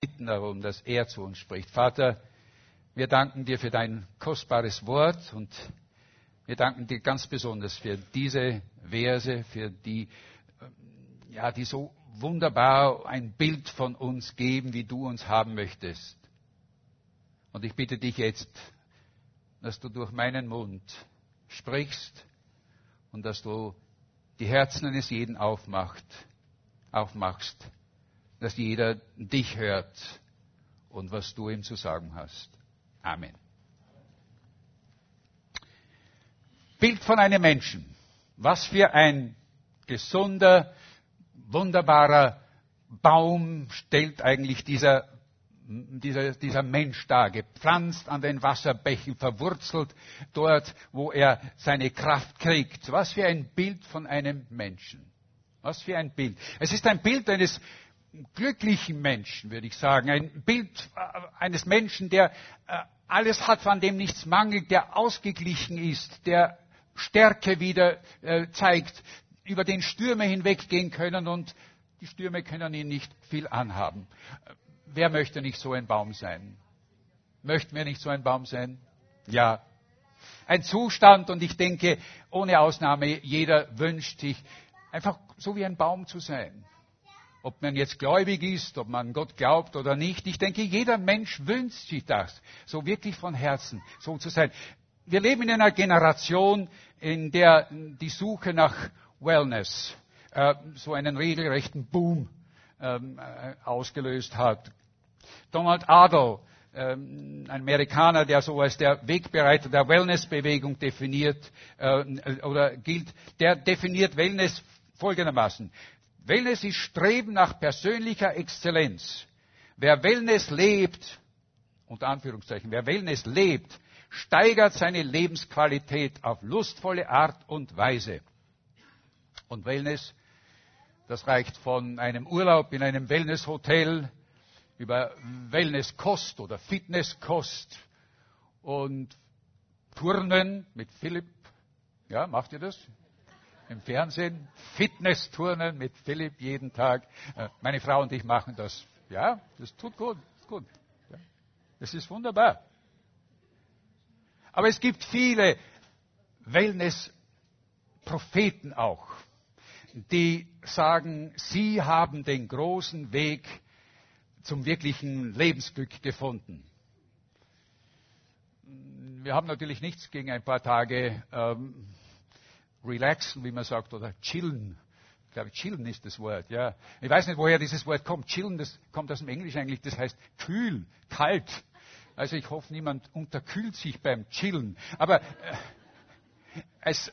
bitten darum, dass er zu uns spricht. Vater, wir danken dir für dein kostbares Wort und wir danken dir ganz besonders für diese Verse, für die, äh, ja, die so wunderbar ein Bild von uns geben, wie du uns haben möchtest. Und ich bitte dich jetzt, dass du durch meinen Mund sprichst und dass du die Herzen eines jeden aufmacht, aufmachst dass jeder dich hört und was du ihm zu sagen hast. Amen. Bild von einem Menschen. Was für ein gesunder, wunderbarer Baum stellt eigentlich dieser, dieser, dieser Mensch dar, gepflanzt an den Wasserbächen, verwurzelt dort, wo er seine Kraft kriegt. Was für ein Bild von einem Menschen. Was für ein Bild. Es ist ein Bild eines glücklichen Menschen, würde ich sagen. Ein Bild äh, eines Menschen, der äh, alles hat, von dem nichts mangelt, der ausgeglichen ist, der Stärke wieder äh, zeigt, über den Stürme hinweggehen können und die Stürme können ihn nicht viel anhaben. Wer möchte nicht so ein Baum sein? Möchten wir nicht so ein Baum sein? Ja. Ein Zustand und ich denke, ohne Ausnahme, jeder wünscht sich einfach so wie ein Baum zu sein ob man jetzt gläubig ist, ob man Gott glaubt oder nicht. Ich denke, jeder Mensch wünscht sich das, so wirklich von Herzen, so zu sein. Wir leben in einer Generation, in der die Suche nach Wellness äh, so einen regelrechten Boom ähm, äh, ausgelöst hat. Donald Adel, ähm, ein Amerikaner, der so als der Wegbereiter der Wellnessbewegung definiert äh, oder gilt, der definiert Wellness folgendermaßen. Wellness ist Streben nach persönlicher Exzellenz. Wer Wellness lebt, unter Anführungszeichen, wer Wellness lebt, steigert seine Lebensqualität auf lustvolle Art und Weise. Und Wellness, das reicht von einem Urlaub in einem Wellnesshotel über Wellnesskost oder Fitnesskost und Turnen mit Philipp. Ja, macht ihr das? Im Fernsehen, Fitnessturnen mit Philipp jeden Tag. Äh, meine Frau und ich machen das. Ja, das tut gut, gut. Das ist wunderbar. Aber es gibt viele Wellness-Propheten auch, die sagen, sie haben den großen Weg zum wirklichen Lebensglück gefunden. Wir haben natürlich nichts gegen ein paar Tage ähm, relaxen, wie man sagt, oder chillen. Ich glaube, chillen ist das Wort, ja. Ich weiß nicht, woher dieses Wort kommt. Chillen, das kommt aus dem Englisch eigentlich, das heißt kühl, kalt. Also ich hoffe, niemand unterkühlt sich beim Chillen. Aber äh, es,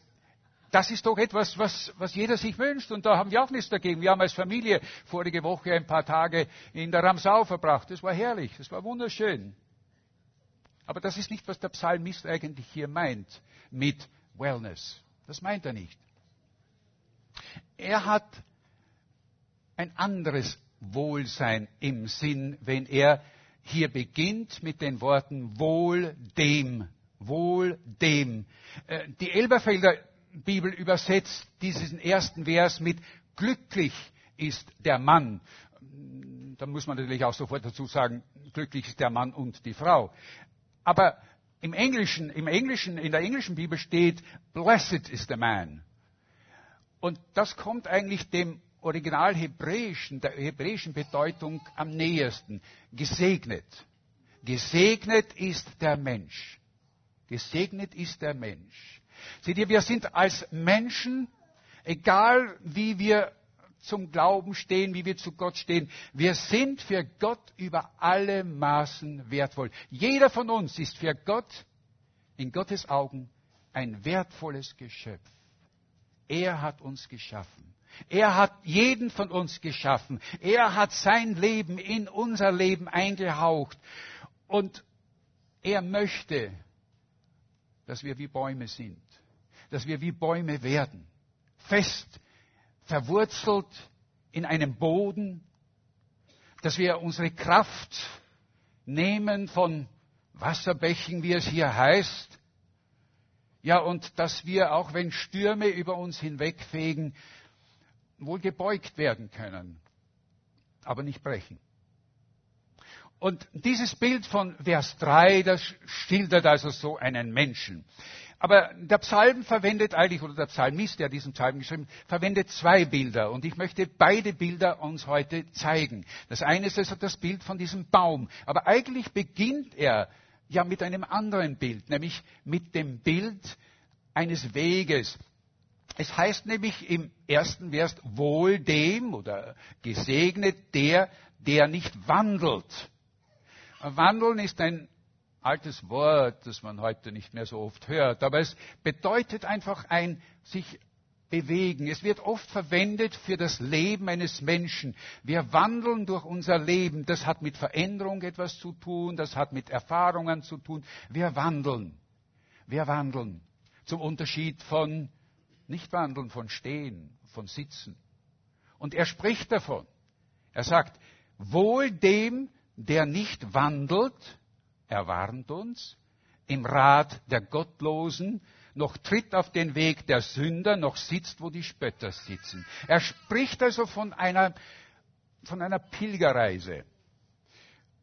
das ist doch etwas, was, was jeder sich wünscht. Und da haben wir auch nichts dagegen. Wir haben als Familie vorige Woche ein paar Tage in der Ramsau verbracht. Das war herrlich, das war wunderschön. Aber das ist nicht, was der Psalmist eigentlich hier meint mit Wellness. Das meint er nicht. Er hat ein anderes Wohlsein im Sinn, wenn er hier beginnt mit den Worten Wohl dem, Wohl dem. Äh, die Elberfelder Bibel übersetzt diesen ersten Vers mit Glücklich ist der Mann. Da muss man natürlich auch sofort dazu sagen, glücklich ist der Mann und die Frau. Aber im Englischen, im Englischen, in der englischen Bibel steht, blessed is the man. Und das kommt eigentlich dem Original Hebräischen, der hebräischen Bedeutung am nähersten. Gesegnet. Gesegnet ist der Mensch. Gesegnet ist der Mensch. Seht ihr, wir sind als Menschen, egal wie wir zum Glauben stehen, wie wir zu Gott stehen. Wir sind für Gott über alle Maßen wertvoll. Jeder von uns ist für Gott in Gottes Augen ein wertvolles Geschöpf. Er hat uns geschaffen. Er hat jeden von uns geschaffen. Er hat sein Leben in unser Leben eingehaucht. Und er möchte, dass wir wie Bäume sind, dass wir wie Bäume werden, fest verwurzelt in einem Boden, dass wir unsere Kraft nehmen von Wasserbächen, wie es hier heißt. Ja, und dass wir, auch wenn Stürme über uns hinwegfegen, wohl gebeugt werden können, aber nicht brechen. Und dieses Bild von Vers 3, das schildert also so einen Menschen. Aber der Psalm verwendet eigentlich, oder der Psalmist, der diesen Psalm geschrieben hat, verwendet zwei Bilder. Und ich möchte beide Bilder uns heute zeigen. Das eine ist also das Bild von diesem Baum. Aber eigentlich beginnt er ja mit einem anderen Bild, nämlich mit dem Bild eines Weges. Es heißt nämlich im ersten Vers, wohl dem oder gesegnet der, der nicht wandelt. Wandeln ist ein altes Wort, das man heute nicht mehr so oft hört, aber es bedeutet einfach ein sich bewegen. Es wird oft verwendet für das Leben eines Menschen. Wir wandeln durch unser Leben. Das hat mit Veränderung etwas zu tun, das hat mit Erfahrungen zu tun. Wir wandeln. Wir wandeln. Zum Unterschied von nicht wandeln, von stehen, von sitzen. Und er spricht davon. Er sagt, wohl dem, der nicht wandelt, er warnt uns, im Rat der Gottlosen, noch tritt auf den Weg der Sünder, noch sitzt, wo die Spötter sitzen. Er spricht also von einer, von einer Pilgerreise.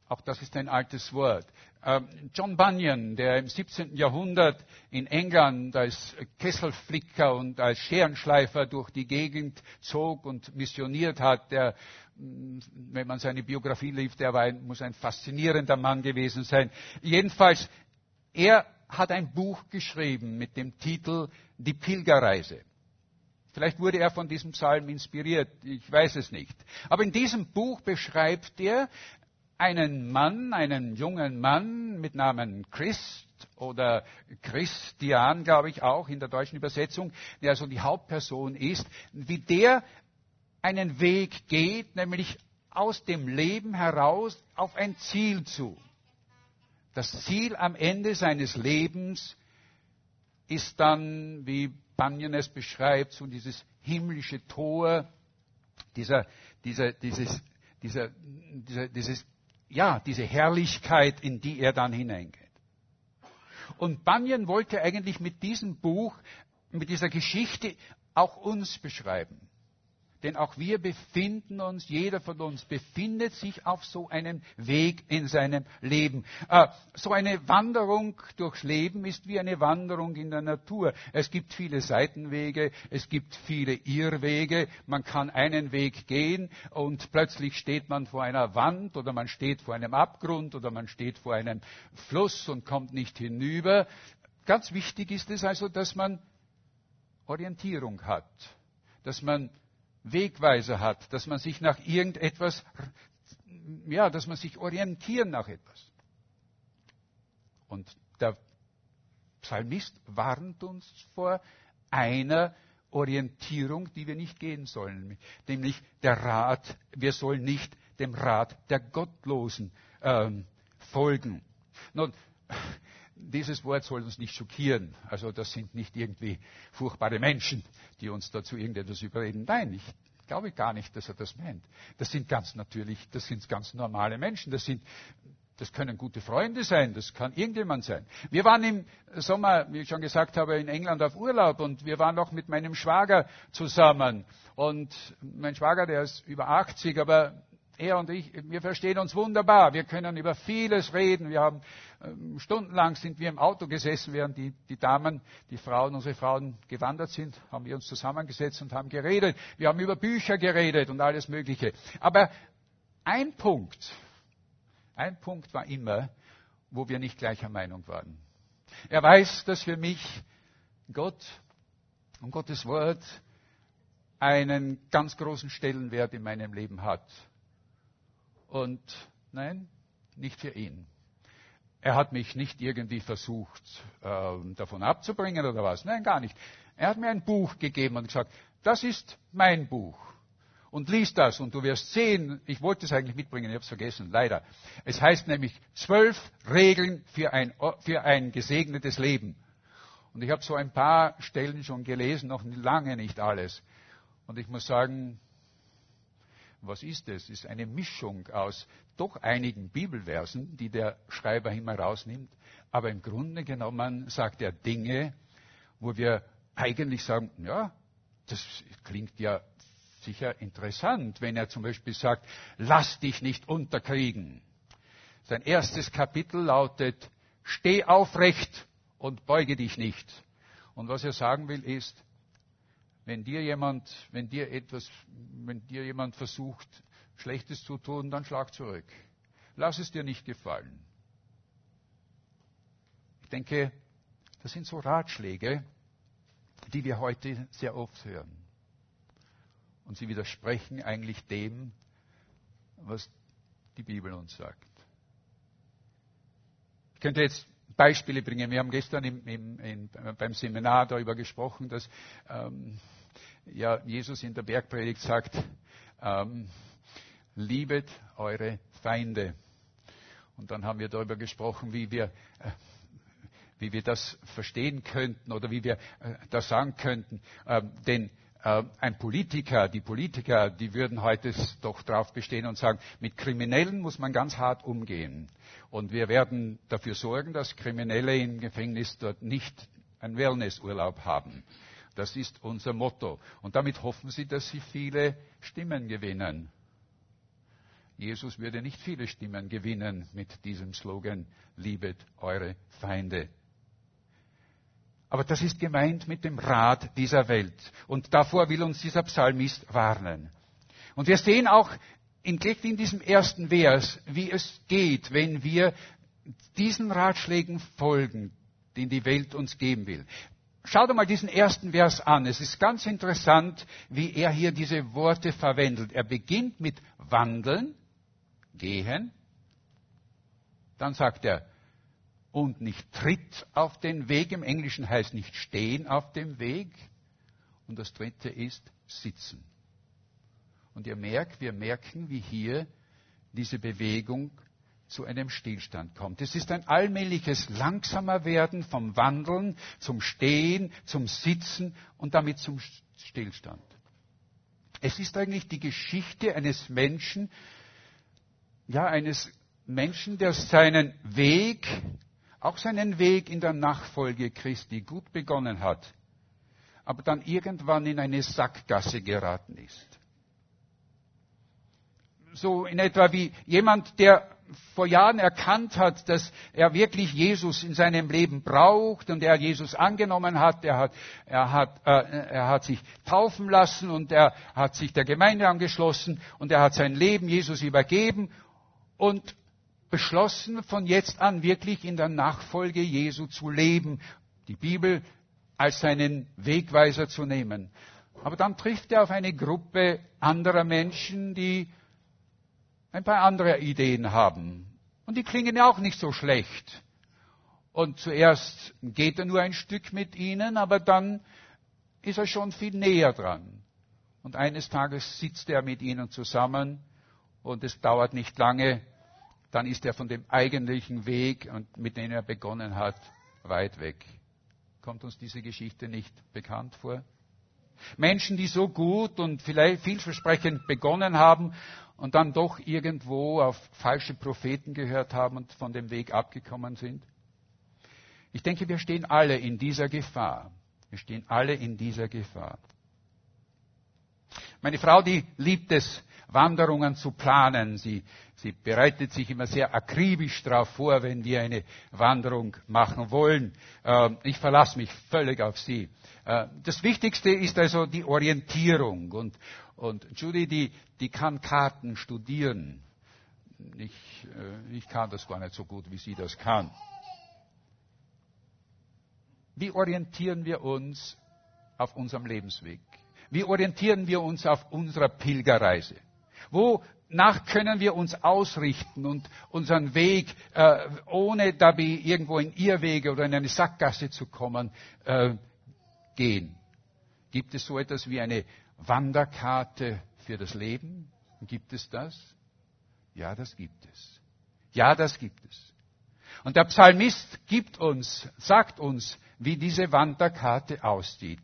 Auch das ist ein altes Wort. Ähm, John Bunyan, der im 17. Jahrhundert in England als Kesselflicker und als Scherenschleifer durch die Gegend zog und missioniert hat, der, wenn man seine Biografie liest, der war ein, muss ein faszinierender Mann gewesen sein. Jedenfalls, er hat ein Buch geschrieben mit dem Titel Die Pilgerreise. Vielleicht wurde er von diesem Psalm inspiriert, ich weiß es nicht. Aber in diesem Buch beschreibt er einen Mann, einen jungen Mann mit Namen Christ oder Christian, glaube ich auch in der deutschen Übersetzung, der also die Hauptperson ist, wie der einen Weg geht, nämlich aus dem Leben heraus auf ein Ziel zu. Das Ziel am Ende seines Lebens ist dann, wie Bunyan es beschreibt, so dieses himmlische Tor, dieser, dieser, dieses, dieser, dieser, dieses ja, diese Herrlichkeit, in die er dann hineingeht. Und Bunyan wollte eigentlich mit diesem Buch, mit dieser Geschichte auch uns beschreiben. Denn auch wir befinden uns, jeder von uns befindet sich auf so einem Weg in seinem Leben. Äh, so eine Wanderung durchs Leben ist wie eine Wanderung in der Natur. Es gibt viele Seitenwege, es gibt viele Irrwege. Man kann einen Weg gehen und plötzlich steht man vor einer Wand oder man steht vor einem Abgrund oder man steht vor einem Fluss und kommt nicht hinüber. Ganz wichtig ist es also, dass man Orientierung hat, dass man Wegweiser hat, dass man sich nach irgendetwas, ja, dass man sich orientieren nach etwas. Und der Psalmist warnt uns vor einer Orientierung, die wir nicht gehen sollen, nämlich der Rat, wir sollen nicht dem Rat der Gottlosen ähm, folgen. Nun, dieses Wort soll uns nicht schockieren. Also das sind nicht irgendwie furchtbare Menschen, die uns dazu irgendetwas überreden. Nein, ich glaube gar nicht, dass er das meint. Das sind ganz natürlich, das sind ganz normale Menschen. Das sind, das können gute Freunde sein, das kann irgendjemand sein. Wir waren im Sommer, wie ich schon gesagt habe, in England auf Urlaub und wir waren noch mit meinem Schwager zusammen. Und mein Schwager, der ist über 80, aber er und ich, wir verstehen uns wunderbar. Wir können über vieles reden. Wir haben ähm, stundenlang sind wir im Auto gesessen, während die, die Damen, die Frauen, unsere Frauen gewandert sind, haben wir uns zusammengesetzt und haben geredet. Wir haben über Bücher geredet und alles Mögliche. Aber ein Punkt, ein Punkt war immer, wo wir nicht gleicher Meinung waren. Er weiß, dass für mich Gott und Gottes Wort einen ganz großen Stellenwert in meinem Leben hat. Und nein, nicht für ihn. Er hat mich nicht irgendwie versucht, äh, davon abzubringen oder was. Nein, gar nicht. Er hat mir ein Buch gegeben und gesagt, das ist mein Buch. Und lies das und du wirst sehen, ich wollte es eigentlich mitbringen, ich habe es vergessen, leider. Es heißt nämlich zwölf Regeln für ein, für ein gesegnetes Leben. Und ich habe so ein paar Stellen schon gelesen, noch lange nicht alles. Und ich muss sagen, was ist es? Es ist eine Mischung aus doch einigen Bibelversen, die der Schreiber immer rausnimmt. Aber im Grunde genommen sagt er Dinge, wo wir eigentlich sagen, ja, das klingt ja sicher interessant, wenn er zum Beispiel sagt, lass dich nicht unterkriegen. Sein erstes Kapitel lautet, steh aufrecht und beuge dich nicht. Und was er sagen will ist, wenn dir jemand, wenn dir etwas, wenn dir jemand versucht, Schlechtes zu tun, dann schlag zurück. Lass es dir nicht gefallen. Ich denke, das sind so Ratschläge, die wir heute sehr oft hören. Und sie widersprechen eigentlich dem, was die Bibel uns sagt. Ich könnte jetzt Beispiele bringen. Wir haben gestern im, im, in, beim Seminar darüber gesprochen, dass ähm, ja, Jesus in der Bergpredigt sagt, ähm, liebet eure Feinde. Und dann haben wir darüber gesprochen, wie wir, äh, wie wir das verstehen könnten oder wie wir äh, das sagen könnten. Ähm, denn äh, ein Politiker, die Politiker, die würden heute doch darauf bestehen und sagen, mit Kriminellen muss man ganz hart umgehen. Und wir werden dafür sorgen, dass Kriminelle im Gefängnis dort nicht einen Wellnessurlaub haben. Das ist unser Motto. Und damit hoffen sie, dass sie viele Stimmen gewinnen. Jesus würde nicht viele Stimmen gewinnen mit diesem Slogan, liebet eure Feinde. Aber das ist gemeint mit dem Rat dieser Welt. Und davor will uns dieser Psalmist warnen. Und wir sehen auch in, diesem ersten Vers, wie es geht, wenn wir diesen Ratschlägen folgen, den die Welt uns geben will. Schaut mal diesen ersten Vers an. Es ist ganz interessant, wie er hier diese Worte verwendet. Er beginnt mit wandeln, gehen. Dann sagt er, und nicht tritt auf den Weg. Im Englischen heißt nicht stehen auf dem Weg. Und das dritte ist sitzen. Und ihr merkt, wir merken, wie hier diese Bewegung zu einem Stillstand kommt. Es ist ein allmähliches langsamer Werden vom Wandeln zum Stehen, zum Sitzen und damit zum Stillstand. Es ist eigentlich die Geschichte eines Menschen, ja, eines Menschen, der seinen Weg auch seinen Weg in der Nachfolge Christi gut begonnen hat, aber dann irgendwann in eine Sackgasse geraten ist. So in etwa wie jemand, der vor Jahren erkannt hat, dass er wirklich Jesus in seinem Leben braucht und er Jesus angenommen hat. Er hat, er hat, äh, er hat sich taufen lassen und er hat sich der Gemeinde angeschlossen und er hat sein Leben Jesus übergeben und beschlossen, von jetzt an wirklich in der Nachfolge Jesu zu leben, die Bibel als seinen Wegweiser zu nehmen. Aber dann trifft er auf eine Gruppe anderer Menschen, die ein paar andere Ideen haben. Und die klingen ja auch nicht so schlecht. Und zuerst geht er nur ein Stück mit ihnen, aber dann ist er schon viel näher dran. Und eines Tages sitzt er mit ihnen zusammen und es dauert nicht lange, dann ist er von dem eigentlichen Weg, mit dem er begonnen hat, weit weg. Kommt uns diese Geschichte nicht bekannt vor? Menschen, die so gut und vielleicht vielversprechend begonnen haben und dann doch irgendwo auf falsche Propheten gehört haben und von dem Weg abgekommen sind. Ich denke, wir stehen alle in dieser Gefahr. Wir stehen alle in dieser Gefahr. Meine Frau, die liebt es, Wanderungen zu planen. Sie, sie bereitet sich immer sehr akribisch darauf vor, wenn wir eine Wanderung machen wollen. Ähm, ich verlasse mich völlig auf sie. Äh, das Wichtigste ist also die Orientierung. Und, und Judy, die, die kann Karten studieren. Ich, äh, ich kann das gar nicht so gut, wie sie das kann. Wie orientieren wir uns auf unserem Lebensweg? Wie orientieren wir uns auf unserer Pilgerreise? Wonach können wir uns ausrichten und unseren Weg, äh, ohne dabei irgendwo in Irrwege oder in eine Sackgasse zu kommen, äh, gehen? Gibt es so etwas wie eine Wanderkarte für das Leben? Gibt es das? Ja, das gibt es. Ja, das gibt es. Und der Psalmist gibt uns, sagt uns, wie diese Wanderkarte aussieht.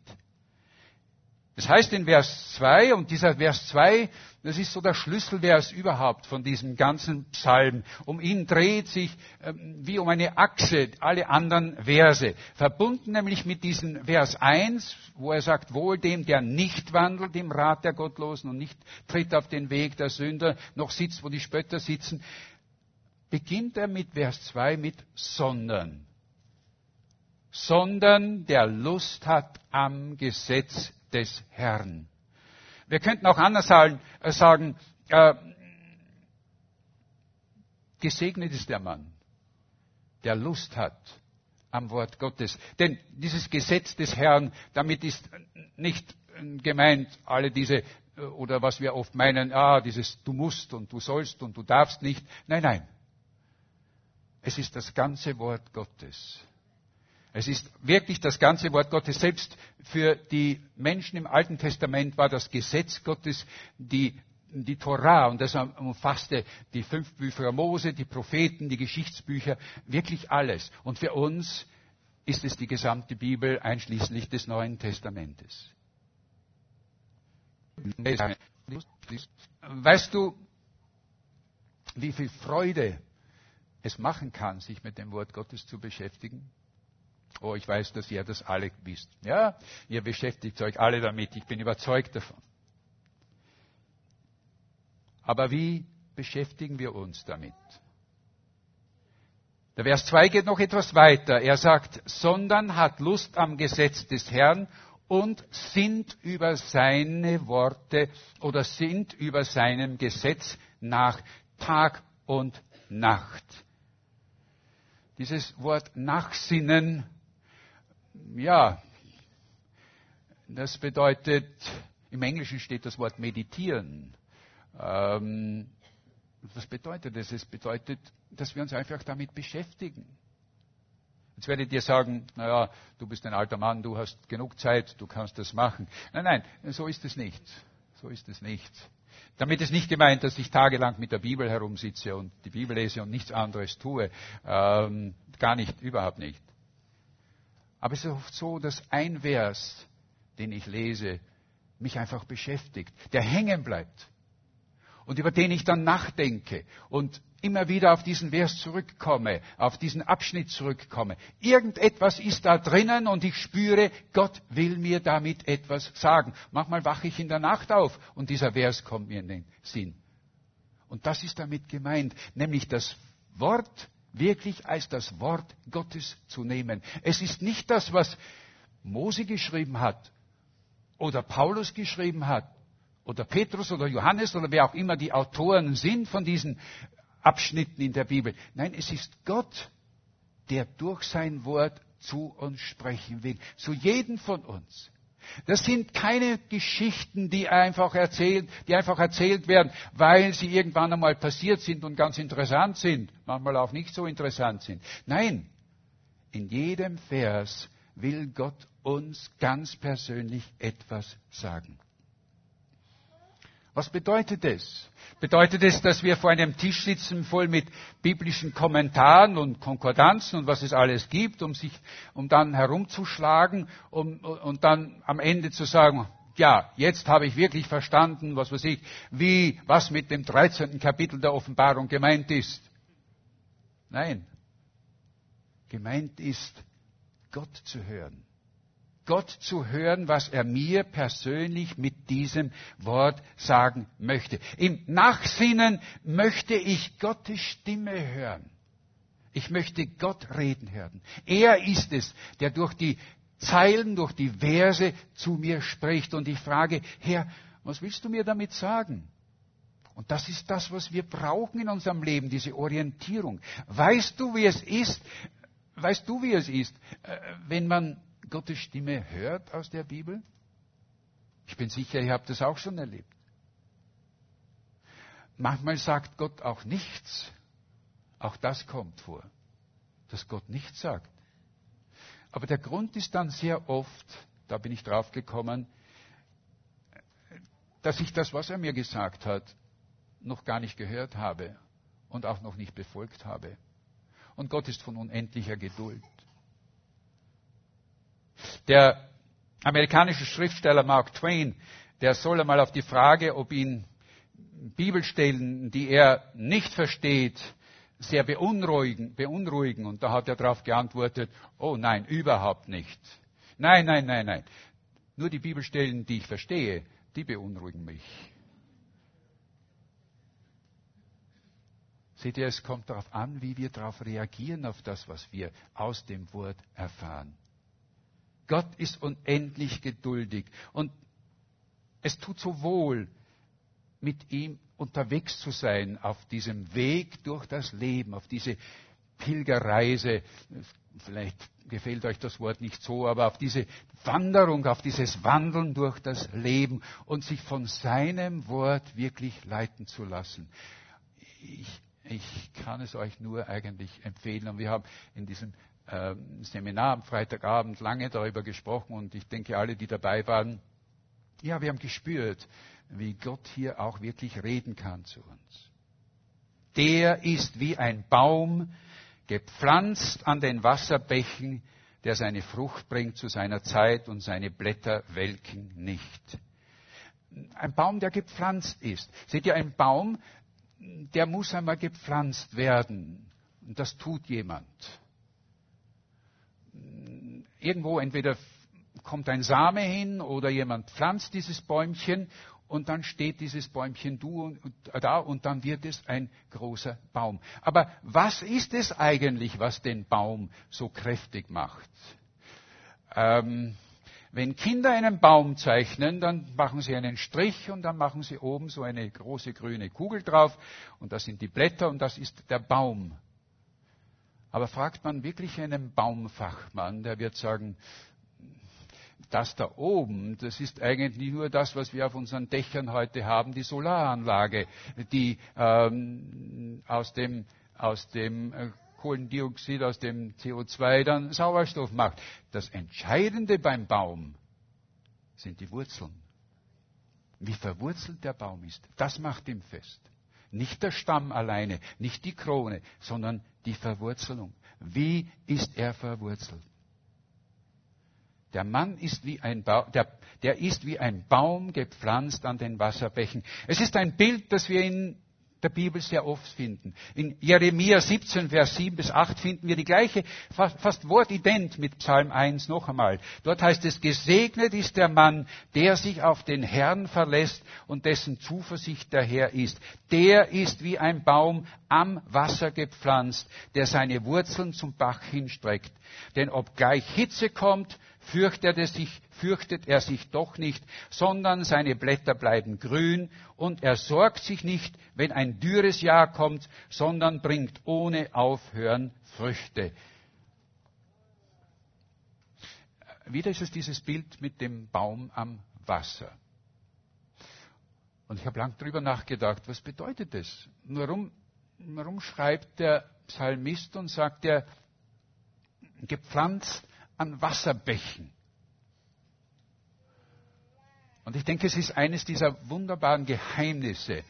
Das heißt in Vers 2, und dieser Vers 2, das ist so der Schlüsselvers überhaupt von diesem ganzen Psalm. Um ihn dreht sich ähm, wie um eine Achse alle anderen Verse. Verbunden nämlich mit diesem Vers 1, wo er sagt, wohl dem, der nicht wandelt im Rat der Gottlosen und nicht tritt auf den Weg der Sünder, noch sitzt, wo die Spötter sitzen. beginnt er mit Vers 2 mit sondern. Sondern der Lust hat am Gesetz des Herrn. Wir könnten auch anders sagen, äh, gesegnet ist der Mann, der Lust hat am Wort Gottes. Denn dieses Gesetz des Herrn, damit ist nicht gemeint alle diese, äh, oder was wir oft meinen, ah, dieses du musst und du sollst und du darfst nicht. Nein, nein. Es ist das ganze Wort Gottes. Es ist wirklich das ganze Wort Gottes. Selbst für die Menschen im Alten Testament war das Gesetz Gottes die, die Torah und das umfasste die fünf Bücher Mose, die Propheten, die Geschichtsbücher, wirklich alles. Und für uns ist es die gesamte Bibel einschließlich des Neuen Testamentes. Weißt du, wie viel Freude es machen kann, sich mit dem Wort Gottes zu beschäftigen? Oh, ich weiß, dass ihr das alle wisst. Ja, ihr beschäftigt euch alle damit. Ich bin überzeugt davon. Aber wie beschäftigen wir uns damit? Der Vers 2 geht noch etwas weiter. Er sagt, sondern hat Lust am Gesetz des Herrn und sind über seine Worte oder sind über seinem Gesetz nach Tag und Nacht. Dieses Wort Nachsinnen, ja, das bedeutet, im Englischen steht das Wort meditieren. Ähm, was bedeutet das? Es bedeutet, dass wir uns einfach damit beschäftigen. Jetzt werdet ihr sagen, naja, du bist ein alter Mann, du hast genug Zeit, du kannst das machen. Nein, nein, so ist es nicht. So ist es nicht. Damit ist nicht gemeint, dass ich tagelang mit der Bibel herumsitze und die Bibel lese und nichts anderes tue. Ähm, gar nicht, überhaupt nicht. Aber es ist oft so, dass ein Vers, den ich lese, mich einfach beschäftigt, der hängen bleibt und über den ich dann nachdenke und immer wieder auf diesen Vers zurückkomme, auf diesen Abschnitt zurückkomme. Irgendetwas ist da drinnen und ich spüre, Gott will mir damit etwas sagen. Manchmal wache ich in der Nacht auf und dieser Vers kommt mir in den Sinn. Und das ist damit gemeint, nämlich das Wort wirklich als das Wort Gottes zu nehmen. Es ist nicht das, was Mose geschrieben hat oder Paulus geschrieben hat oder Petrus oder Johannes oder wer auch immer die Autoren sind von diesen Abschnitten in der Bibel. Nein, es ist Gott, der durch sein Wort zu uns sprechen will, zu jedem von uns. Das sind keine Geschichten, die einfach erzählt, die einfach erzählt werden, weil sie irgendwann einmal passiert sind und ganz interessant sind, manchmal auch nicht so interessant sind. Nein, in jedem Vers will Gott uns ganz persönlich etwas sagen. Was bedeutet es? Bedeutet es, dass wir vor einem Tisch sitzen voll mit biblischen Kommentaren und Konkordanzen und was es alles gibt, um sich, um dann herumzuschlagen um, und dann am Ende zu sagen, ja, jetzt habe ich wirklich verstanden, was weiß ich, wie, was mit dem 13. Kapitel der Offenbarung gemeint ist. Nein. Gemeint ist, Gott zu hören. Gott zu hören, was er mir persönlich mit diesem Wort sagen möchte. Im Nachsinnen möchte ich Gottes Stimme hören. Ich möchte Gott reden hören. Er ist es, der durch die Zeilen, durch die Verse zu mir spricht. Und ich frage, Herr, was willst du mir damit sagen? Und das ist das, was wir brauchen in unserem Leben, diese Orientierung. Weißt du, wie es ist? Weißt du, wie es ist, äh, wenn man Gottes Stimme hört aus der Bibel? Ich bin sicher, ihr habt das auch schon erlebt. Manchmal sagt Gott auch nichts. Auch das kommt vor, dass Gott nichts sagt. Aber der Grund ist dann sehr oft, da bin ich drauf gekommen, dass ich das, was er mir gesagt hat, noch gar nicht gehört habe und auch noch nicht befolgt habe. Und Gott ist von unendlicher Geduld. Der amerikanische Schriftsteller Mark Twain, der soll einmal auf die Frage, ob ihn Bibelstellen, die er nicht versteht, sehr beunruhigen, beunruhigen. Und da hat er darauf geantwortet, oh nein, überhaupt nicht. Nein, nein, nein, nein. Nur die Bibelstellen, die ich verstehe, die beunruhigen mich. Seht ihr, es kommt darauf an, wie wir darauf reagieren, auf das, was wir aus dem Wort erfahren. Gott ist unendlich geduldig und es tut so wohl, mit ihm unterwegs zu sein auf diesem Weg durch das Leben, auf diese Pilgerreise. Vielleicht gefällt euch das Wort nicht so, aber auf diese Wanderung, auf dieses Wandeln durch das Leben und sich von seinem Wort wirklich leiten zu lassen. Ich, ich kann es euch nur eigentlich empfehlen. Und wir haben in diesem äh, Seminar am Freitagabend lange darüber gesprochen und ich denke, alle, die dabei waren, ja, wir haben gespürt, wie Gott hier auch wirklich reden kann zu uns. Der ist wie ein Baum, gepflanzt an den Wasserbächen, der seine Frucht bringt zu seiner Zeit und seine Blätter welken nicht. Ein Baum, der gepflanzt ist. Seht ihr, ein Baum, der muss einmal gepflanzt werden. Und das tut jemand. Irgendwo entweder kommt ein Same hin oder jemand pflanzt dieses Bäumchen und dann steht dieses Bäumchen da und dann wird es ein großer Baum. Aber was ist es eigentlich, was den Baum so kräftig macht? Ähm, wenn Kinder einen Baum zeichnen, dann machen sie einen Strich und dann machen sie oben so eine große grüne Kugel drauf und das sind die Blätter und das ist der Baum. Aber fragt man wirklich einen Baumfachmann, der wird sagen, das da oben, das ist eigentlich nur das, was wir auf unseren Dächern heute haben, die Solaranlage, die ähm, aus dem, aus dem äh, Kohlendioxid, aus dem CO2 dann Sauerstoff macht. Das Entscheidende beim Baum sind die Wurzeln. Wie verwurzelt der Baum ist, das macht ihm fest. Nicht der Stamm alleine, nicht die Krone, sondern die Verwurzelung. Wie ist er verwurzelt? Der Mann ist wie ein Baum, der, der ist wie ein Baum gepflanzt an den Wasserbächen. Es ist ein Bild, das wir in der Bibel sehr oft finden. In Jeremia 17, Vers 7 bis 8 finden wir die gleiche, fast, fast wortident mit Psalm 1 noch einmal. Dort heißt es, gesegnet ist der Mann, der sich auf den Herrn verlässt und dessen Zuversicht der Herr ist. Der ist wie ein Baum am Wasser gepflanzt, der seine Wurzeln zum Bach hinstreckt. Denn obgleich Hitze kommt, fürchtet er, sich, fürchtet er sich doch nicht, sondern seine Blätter bleiben grün und er sorgt sich nicht, wenn ein dürres Jahr kommt, sondern bringt ohne Aufhören Früchte. Wieder ist es dieses Bild mit dem Baum am Wasser. Und ich habe lang darüber nachgedacht, was bedeutet das? Warum, warum schreibt der Psalmist und sagt er, gepflanzt an Wasserbächen. Und ich denke, es ist eines dieser wunderbaren Geheimnisse,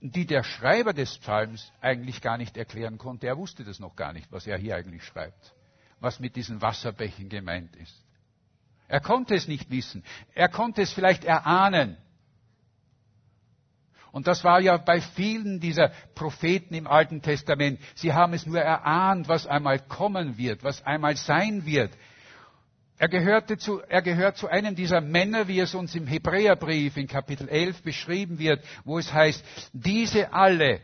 die der Schreiber des Psalms eigentlich gar nicht erklären konnte. Er wusste das noch gar nicht, was er hier eigentlich schreibt, was mit diesen Wasserbächen gemeint ist. Er konnte es nicht wissen. Er konnte es vielleicht erahnen. Und das war ja bei vielen dieser Propheten im Alten Testament. Sie haben es nur erahnt, was einmal kommen wird, was einmal sein wird. Er, gehörte zu, er gehört zu einem dieser Männer, wie es uns im Hebräerbrief in Kapitel 11 beschrieben wird, wo es heißt, diese alle,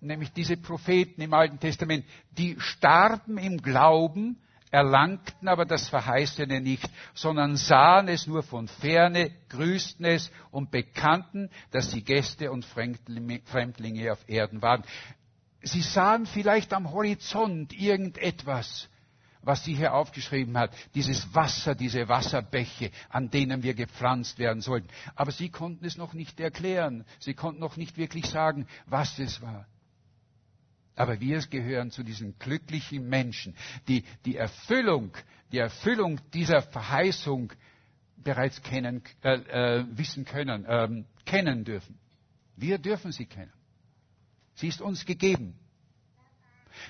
nämlich diese Propheten im Alten Testament, die starben im Glauben, erlangten aber das Verheißene nicht, sondern sahen es nur von ferne, grüßten es und bekannten, dass sie Gäste und Fremdlinge auf Erden waren. Sie sahen vielleicht am Horizont irgendetwas, was sie hier aufgeschrieben hat, dieses Wasser, diese Wasserbäche, an denen wir gepflanzt werden sollten. Aber sie konnten es noch nicht erklären. Sie konnten noch nicht wirklich sagen, was es war. Aber wir gehören zu diesen glücklichen Menschen, die die Erfüllung, die Erfüllung dieser Verheißung bereits kennen, äh, äh, wissen können, ähm, kennen dürfen. Wir dürfen sie kennen. Sie ist uns gegeben.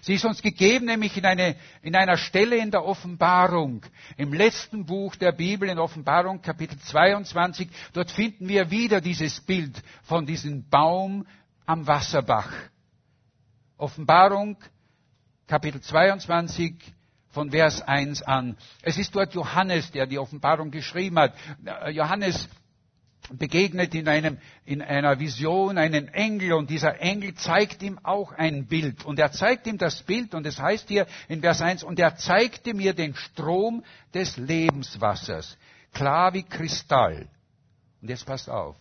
Sie ist uns gegeben, nämlich in, eine, in einer Stelle in der Offenbarung, im letzten Buch der Bibel, in Offenbarung Kapitel 22. Dort finden wir wieder dieses Bild von diesem Baum am Wasserbach. Offenbarung, Kapitel 22, von Vers 1 an. Es ist dort Johannes, der die Offenbarung geschrieben hat. Johannes begegnet in, einem, in einer Vision einen Engel und dieser Engel zeigt ihm auch ein Bild. Und er zeigt ihm das Bild und es heißt hier in Vers 1, und er zeigte mir den Strom des Lebenswassers, klar wie Kristall. Und jetzt passt auf,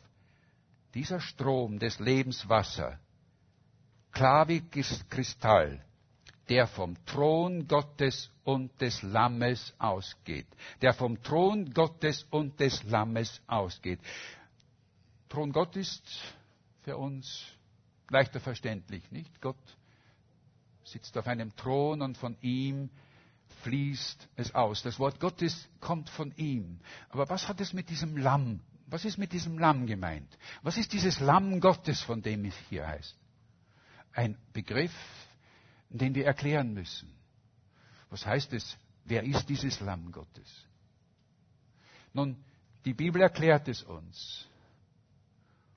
dieser Strom des Lebenswassers, klar wie Kristall, der vom Thron Gottes und des Lammes ausgeht. Der vom Thron Gottes und des Lammes ausgeht. Thron Gott ist für uns leichter verständlich, nicht? Gott sitzt auf einem Thron und von ihm fließt es aus. Das Wort Gottes kommt von ihm. Aber was hat es mit diesem Lamm? Was ist mit diesem Lamm gemeint? Was ist dieses Lamm Gottes, von dem es hier heißt? Ein Begriff, den wir erklären müssen. Was heißt es? Wer ist dieses Lamm Gottes? Nun, die Bibel erklärt es uns.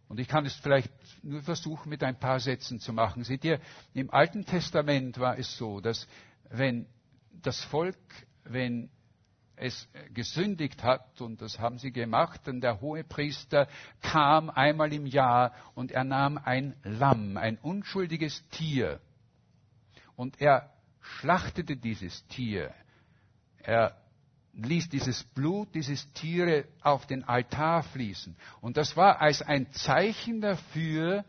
Und ich kann es vielleicht nur versuchen, mit ein paar Sätzen zu machen. Seht ihr, im Alten Testament war es so, dass wenn das Volk, wenn es gesündigt hat, und das haben sie gemacht, dann der hohe Priester kam einmal im Jahr und er nahm ein Lamm, ein unschuldiges Tier, und er schlachtete dieses Tier. Er ließ dieses Blut, dieses Tiere auf den Altar fließen. Und das war als ein Zeichen dafür,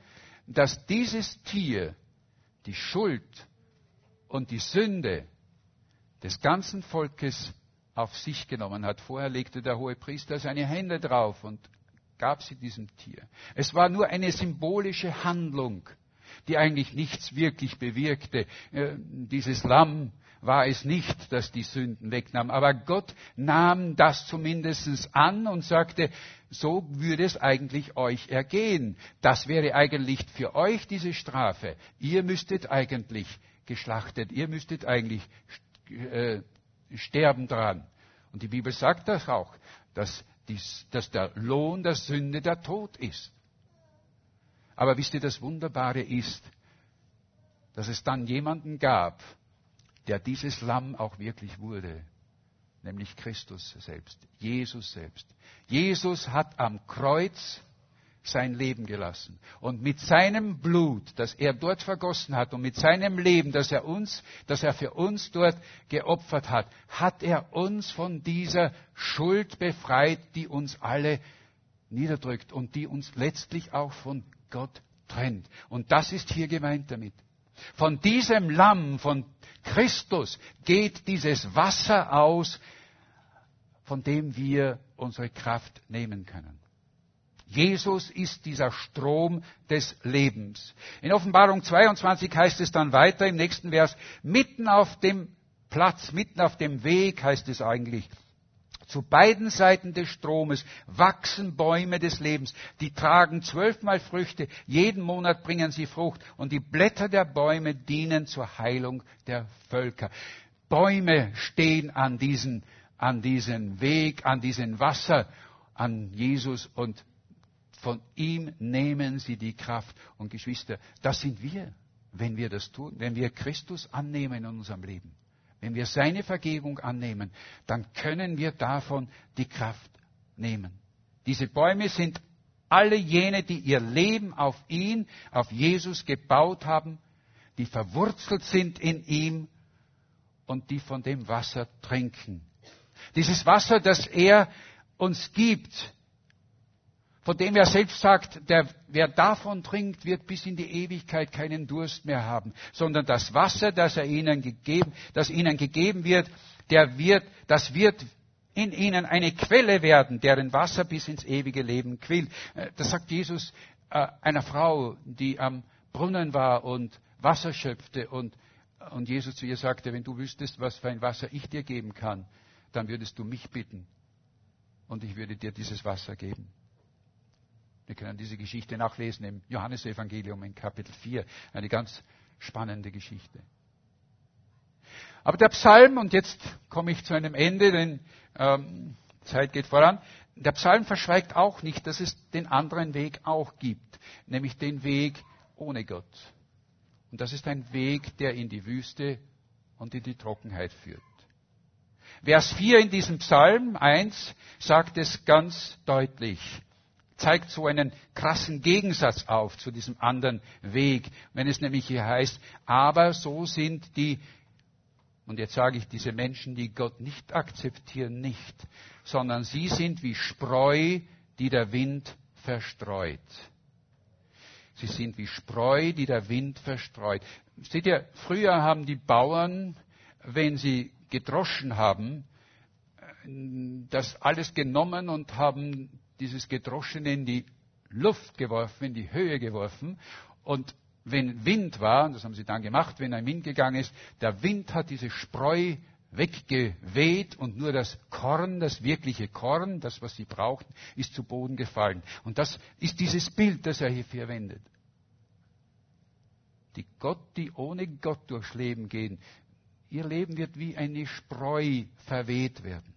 dass dieses Tier die Schuld und die Sünde des ganzen Volkes auf sich genommen hat. Vorher legte der hohe Priester seine Hände drauf und gab sie diesem Tier. Es war nur eine symbolische Handlung, die eigentlich nichts wirklich bewirkte. Äh, dieses Lamm war es nicht, das die Sünden wegnahm. Aber Gott nahm das zumindest an und sagte, so würde es eigentlich euch ergehen. Das wäre eigentlich für euch diese Strafe. Ihr müsstet eigentlich geschlachtet, ihr müsstet eigentlich äh, sterben dran. Und die Bibel sagt das auch, dass, dies, dass der Lohn der Sünde der Tod ist. Aber wisst ihr, das Wunderbare ist, dass es dann jemanden gab, der dieses Lamm auch wirklich wurde, nämlich Christus selbst, Jesus selbst. Jesus hat am Kreuz sein Leben gelassen. Und mit seinem Blut, das er dort vergossen hat, und mit seinem Leben, das er uns, das er für uns dort geopfert hat, hat er uns von dieser Schuld befreit, die uns alle niederdrückt und die uns letztlich auch von Gott trennt. Und das ist hier gemeint damit. Von diesem Lamm, von Christus geht dieses Wasser aus, von dem wir unsere Kraft nehmen können. Jesus ist dieser Strom des Lebens. In Offenbarung 22 heißt es dann weiter im nächsten Vers, mitten auf dem Platz, mitten auf dem Weg heißt es eigentlich, zu beiden Seiten des Stromes wachsen Bäume des Lebens, die tragen zwölfmal Früchte, jeden Monat bringen sie Frucht und die Blätter der Bäume dienen zur Heilung der Völker. Bäume stehen an diesen, an diesen Weg, an diesen Wasser, an Jesus und von ihm nehmen sie die Kraft. Und Geschwister, das sind wir, wenn wir das tun, wenn wir Christus annehmen in unserem Leben. Wenn wir seine Vergebung annehmen, dann können wir davon die Kraft nehmen. Diese Bäume sind alle jene, die ihr Leben auf ihn, auf Jesus gebaut haben, die verwurzelt sind in ihm und die von dem Wasser trinken. Dieses Wasser, das er uns gibt, von dem er selbst sagt, der, wer davon trinkt, wird bis in die Ewigkeit keinen Durst mehr haben, sondern das Wasser, das er ihnen gegeben, das ihnen gegeben wird, der wird, das wird in ihnen eine Quelle werden, deren Wasser bis ins ewige Leben quillt. Äh, das sagt Jesus äh, einer Frau, die am Brunnen war und Wasser schöpfte und, und Jesus zu ihr sagte, wenn du wüsstest, was für ein Wasser ich dir geben kann, dann würdest du mich bitten und ich würde dir dieses Wasser geben. Wir können diese Geschichte nachlesen im Johannesevangelium in Kapitel 4. Eine ganz spannende Geschichte. Aber der Psalm, und jetzt komme ich zu einem Ende, denn ähm, Zeit geht voran, der Psalm verschweigt auch nicht, dass es den anderen Weg auch gibt, nämlich den Weg ohne Gott. Und das ist ein Weg, der in die Wüste und in die Trockenheit führt. Vers 4 in diesem Psalm 1 sagt es ganz deutlich. Zeigt so einen krassen Gegensatz auf zu diesem anderen Weg. Wenn es nämlich hier heißt, aber so sind die, und jetzt sage ich diese Menschen, die Gott nicht akzeptieren, nicht, sondern sie sind wie Spreu, die der Wind verstreut. Sie sind wie Spreu, die der Wind verstreut. Seht ihr, früher haben die Bauern, wenn sie gedroschen haben, das alles genommen und haben dieses Gedroschene in die Luft geworfen, in die Höhe geworfen. Und wenn Wind war, und das haben sie dann gemacht, wenn ein Wind gegangen ist, der Wind hat diese Spreu weggeweht und nur das Korn, das wirkliche Korn, das, was sie brauchten, ist zu Boden gefallen. Und das ist dieses Bild, das er hier verwendet. Die Gott, die ohne Gott durchs Leben gehen, ihr Leben wird wie eine Spreu verweht werden.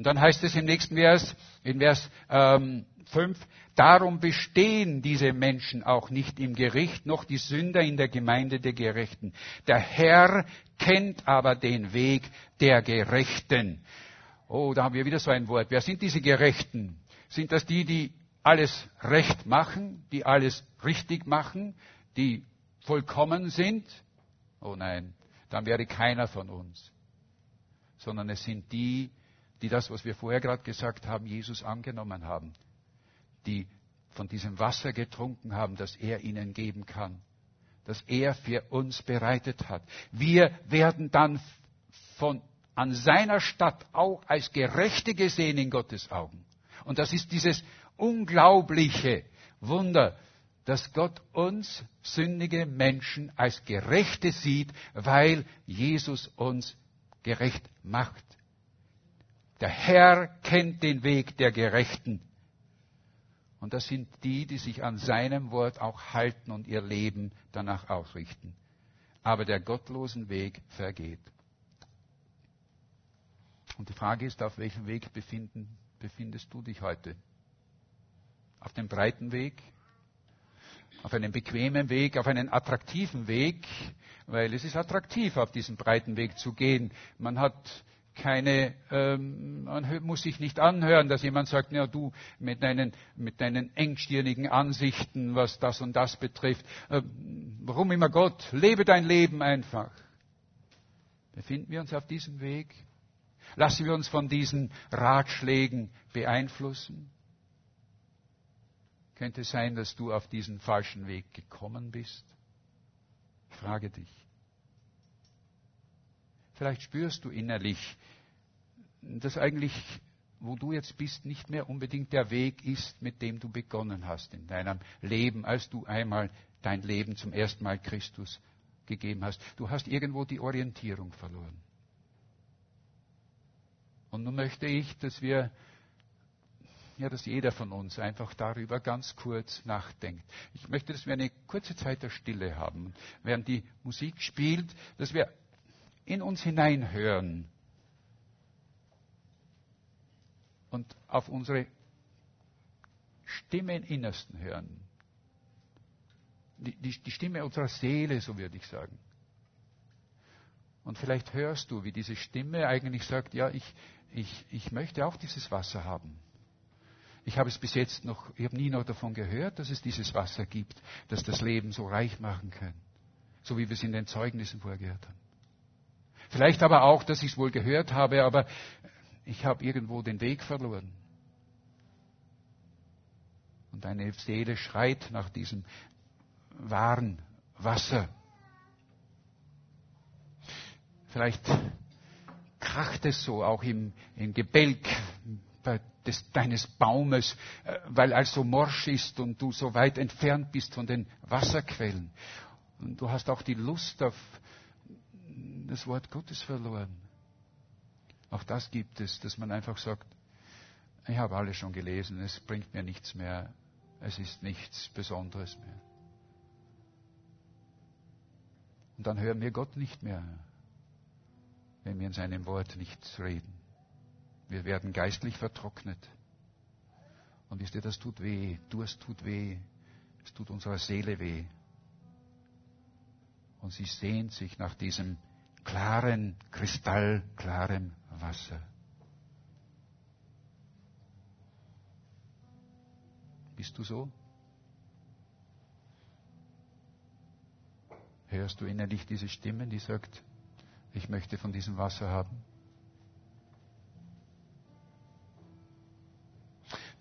Und dann heißt es im nächsten Vers, in Vers ähm, 5, darum bestehen diese Menschen auch nicht im Gericht, noch die Sünder in der Gemeinde der Gerechten. Der Herr kennt aber den Weg der Gerechten. Oh, da haben wir wieder so ein Wort. Wer sind diese Gerechten? Sind das die, die alles recht machen, die alles richtig machen, die vollkommen sind? Oh nein, dann wäre keiner von uns. Sondern es sind die, die das, was wir vorher gerade gesagt haben, Jesus angenommen haben, die von diesem Wasser getrunken haben, das er ihnen geben kann, das er für uns bereitet hat. Wir werden dann von, an seiner Stadt auch als Gerechte gesehen in Gottes Augen. Und das ist dieses unglaubliche Wunder, dass Gott uns sündige Menschen als Gerechte sieht, weil Jesus uns gerecht macht. Der Herr kennt den Weg der Gerechten. Und das sind die, die sich an seinem Wort auch halten und ihr Leben danach ausrichten. Aber der gottlosen Weg vergeht. Und die Frage ist, auf welchem Weg befinden, befindest du dich heute? Auf dem breiten Weg? Auf einem bequemen Weg? Auf einem attraktiven Weg? Weil es ist attraktiv, auf diesen breiten Weg zu gehen. Man hat keine, ähm, man muss sich nicht anhören, dass jemand sagt, ja du mit deinen, mit deinen engstirnigen Ansichten, was das und das betrifft, äh, warum immer Gott, lebe dein Leben einfach. Befinden wir uns auf diesem Weg? Lassen wir uns von diesen Ratschlägen beeinflussen? Könnte sein, dass du auf diesen falschen Weg gekommen bist? Ich frage dich. Vielleicht spürst du innerlich, dass eigentlich, wo du jetzt bist, nicht mehr unbedingt der Weg ist, mit dem du begonnen hast in deinem Leben, als du einmal dein Leben zum ersten Mal Christus gegeben hast. Du hast irgendwo die Orientierung verloren. Und nun möchte ich, dass wir, ja, dass jeder von uns einfach darüber ganz kurz nachdenkt. Ich möchte, dass wir eine kurze Zeit der Stille haben, während die Musik spielt, dass wir in uns hineinhören und auf unsere Stimme im Innersten hören. Die, die, die Stimme unserer Seele, so würde ich sagen. Und vielleicht hörst du, wie diese Stimme eigentlich sagt, ja, ich, ich, ich möchte auch dieses Wasser haben. Ich habe es bis jetzt noch, ich habe nie noch davon gehört, dass es dieses Wasser gibt, das das Leben so reich machen kann. So wie wir es in den Zeugnissen vorher gehört haben. Vielleicht aber auch, dass ich es wohl gehört habe, aber ich habe irgendwo den Weg verloren. Und deine Seele schreit nach diesem wahren Wasser. Vielleicht kracht es so auch im, im Gebälk des, deines Baumes, äh, weil er so morsch ist und du so weit entfernt bist von den Wasserquellen. Und du hast auch die Lust auf das Wort Gottes verloren. Auch das gibt es, dass man einfach sagt, ich habe alles schon gelesen, es bringt mir nichts mehr, es ist nichts Besonderes mehr. Und dann hören wir Gott nicht mehr, wenn wir in seinem Wort nichts reden. Wir werden geistlich vertrocknet. Und wisst ihr, das tut weh, Durst tut weh, es tut unserer Seele weh. Und sie sehnt sich nach diesem klaren, kristallklaren Wasser. Bist du so? Hörst du innerlich diese Stimme, die sagt, ich möchte von diesem Wasser haben?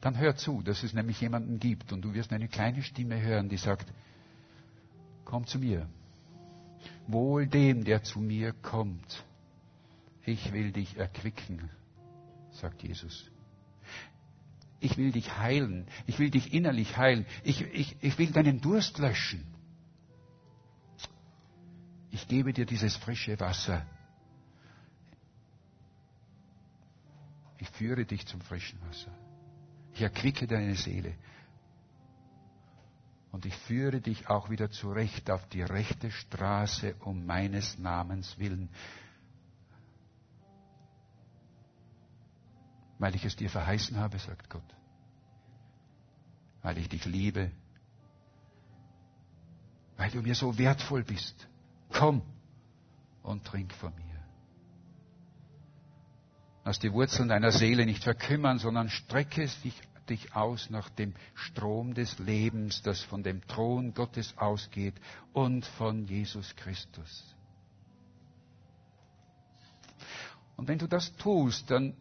Dann hör zu, dass es nämlich jemanden gibt und du wirst eine kleine Stimme hören, die sagt, komm zu mir. Wohl dem, der zu mir kommt. Ich will dich erquicken, sagt Jesus. Ich will dich heilen. Ich will dich innerlich heilen. Ich, ich, ich will deinen Durst löschen. Ich gebe dir dieses frische Wasser. Ich führe dich zum frischen Wasser. Ich erquicke deine Seele. Und ich führe dich auch wieder zurecht auf die rechte Straße um meines Namens willen. Weil ich es dir verheißen habe, sagt Gott. Weil ich dich liebe. Weil du mir so wertvoll bist. Komm und trink von mir. Lass die Wurzeln deiner Seele nicht verkümmern, sondern strecke dich, dich aus nach dem Strom des Lebens, das von dem Thron Gottes ausgeht und von Jesus Christus. Und wenn du das tust, dann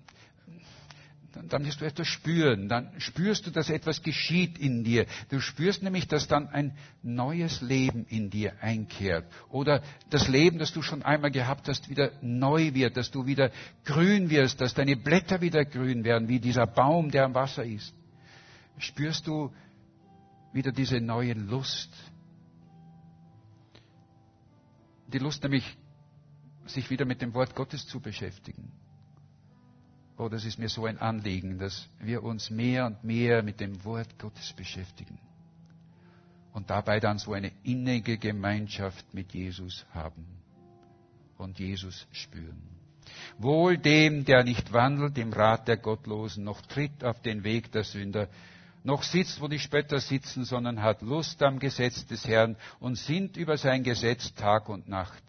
dann wirst du etwas spüren. Dann spürst du, dass etwas geschieht in dir. Du spürst nämlich, dass dann ein neues Leben in dir einkehrt. Oder das Leben, das du schon einmal gehabt hast, wieder neu wird, dass du wieder grün wirst, dass deine Blätter wieder grün werden, wie dieser Baum, der am Wasser ist. Spürst du wieder diese neue Lust. Die Lust nämlich, sich wieder mit dem Wort Gottes zu beschäftigen oh, das ist mir so ein Anliegen, dass wir uns mehr und mehr mit dem Wort Gottes beschäftigen und dabei dann so eine innige Gemeinschaft mit Jesus haben und Jesus spüren. Wohl dem, der nicht wandelt im Rat der Gottlosen, noch tritt auf den Weg der Sünder, noch sitzt, wo die Spötter sitzen, sondern hat Lust am Gesetz des Herrn und sinnt über sein Gesetz Tag und Nacht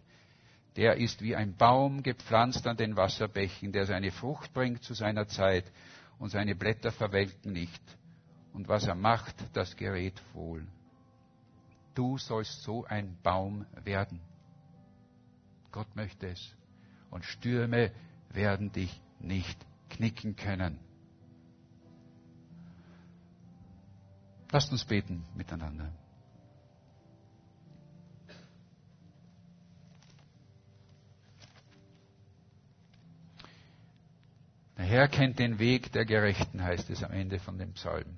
der ist wie ein Baum gepflanzt an den Wasserbächen, der seine Frucht bringt zu seiner Zeit und seine Blätter verwelken nicht. Und was er macht, das gerät wohl. Du sollst so ein Baum werden. Gott möchte es. Und Stürme werden dich nicht knicken können. Lasst uns beten miteinander. Der Herr kennt den Weg der Gerechten, heißt es am Ende von dem Psalm.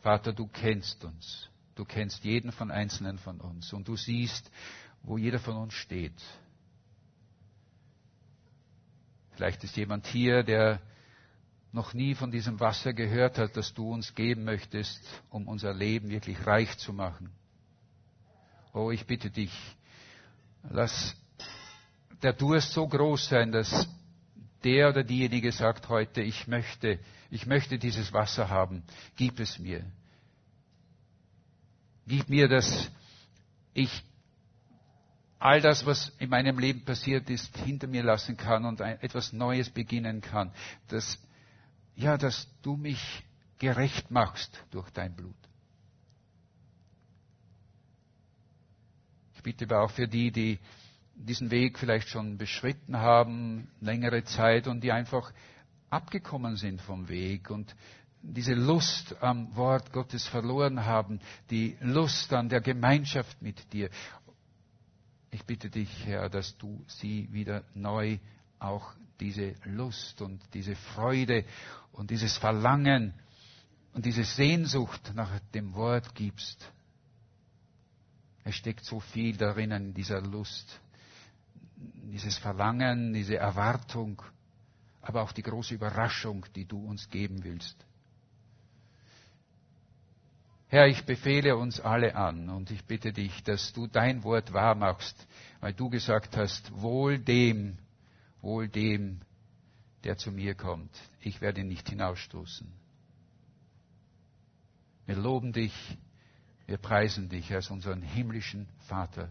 Vater, du kennst uns. Du kennst jeden von einzelnen von uns und du siehst, wo jeder von uns steht. Vielleicht ist jemand hier, der noch nie von diesem Wasser gehört hat, das du uns geben möchtest, um unser Leben wirklich reich zu machen. Oh, ich bitte dich, lass der Durst so groß sein, dass der oder diejenige sagt heute, ich möchte, ich möchte dieses Wasser haben, gib es mir. Gib mir, dass ich all das, was in meinem Leben passiert ist, hinter mir lassen kann und etwas Neues beginnen kann. Dass, ja, dass du mich gerecht machst durch dein Blut. Ich bitte aber auch für die, die diesen Weg vielleicht schon beschritten haben, längere Zeit und die einfach abgekommen sind vom Weg und diese Lust am Wort Gottes verloren haben, die Lust an der Gemeinschaft mit dir. Ich bitte dich, Herr, dass du sie wieder neu auch diese Lust und diese Freude und dieses Verlangen und diese Sehnsucht nach dem Wort gibst. Es steckt so viel darin in dieser Lust dieses Verlangen, diese Erwartung, aber auch die große Überraschung, die du uns geben willst. Herr, ich befehle uns alle an und ich bitte dich, dass du dein Wort wahr machst, weil du gesagt hast, wohl dem, wohl dem, der zu mir kommt. Ich werde ihn nicht hinausstoßen. Wir loben dich, wir preisen dich als unseren himmlischen Vater.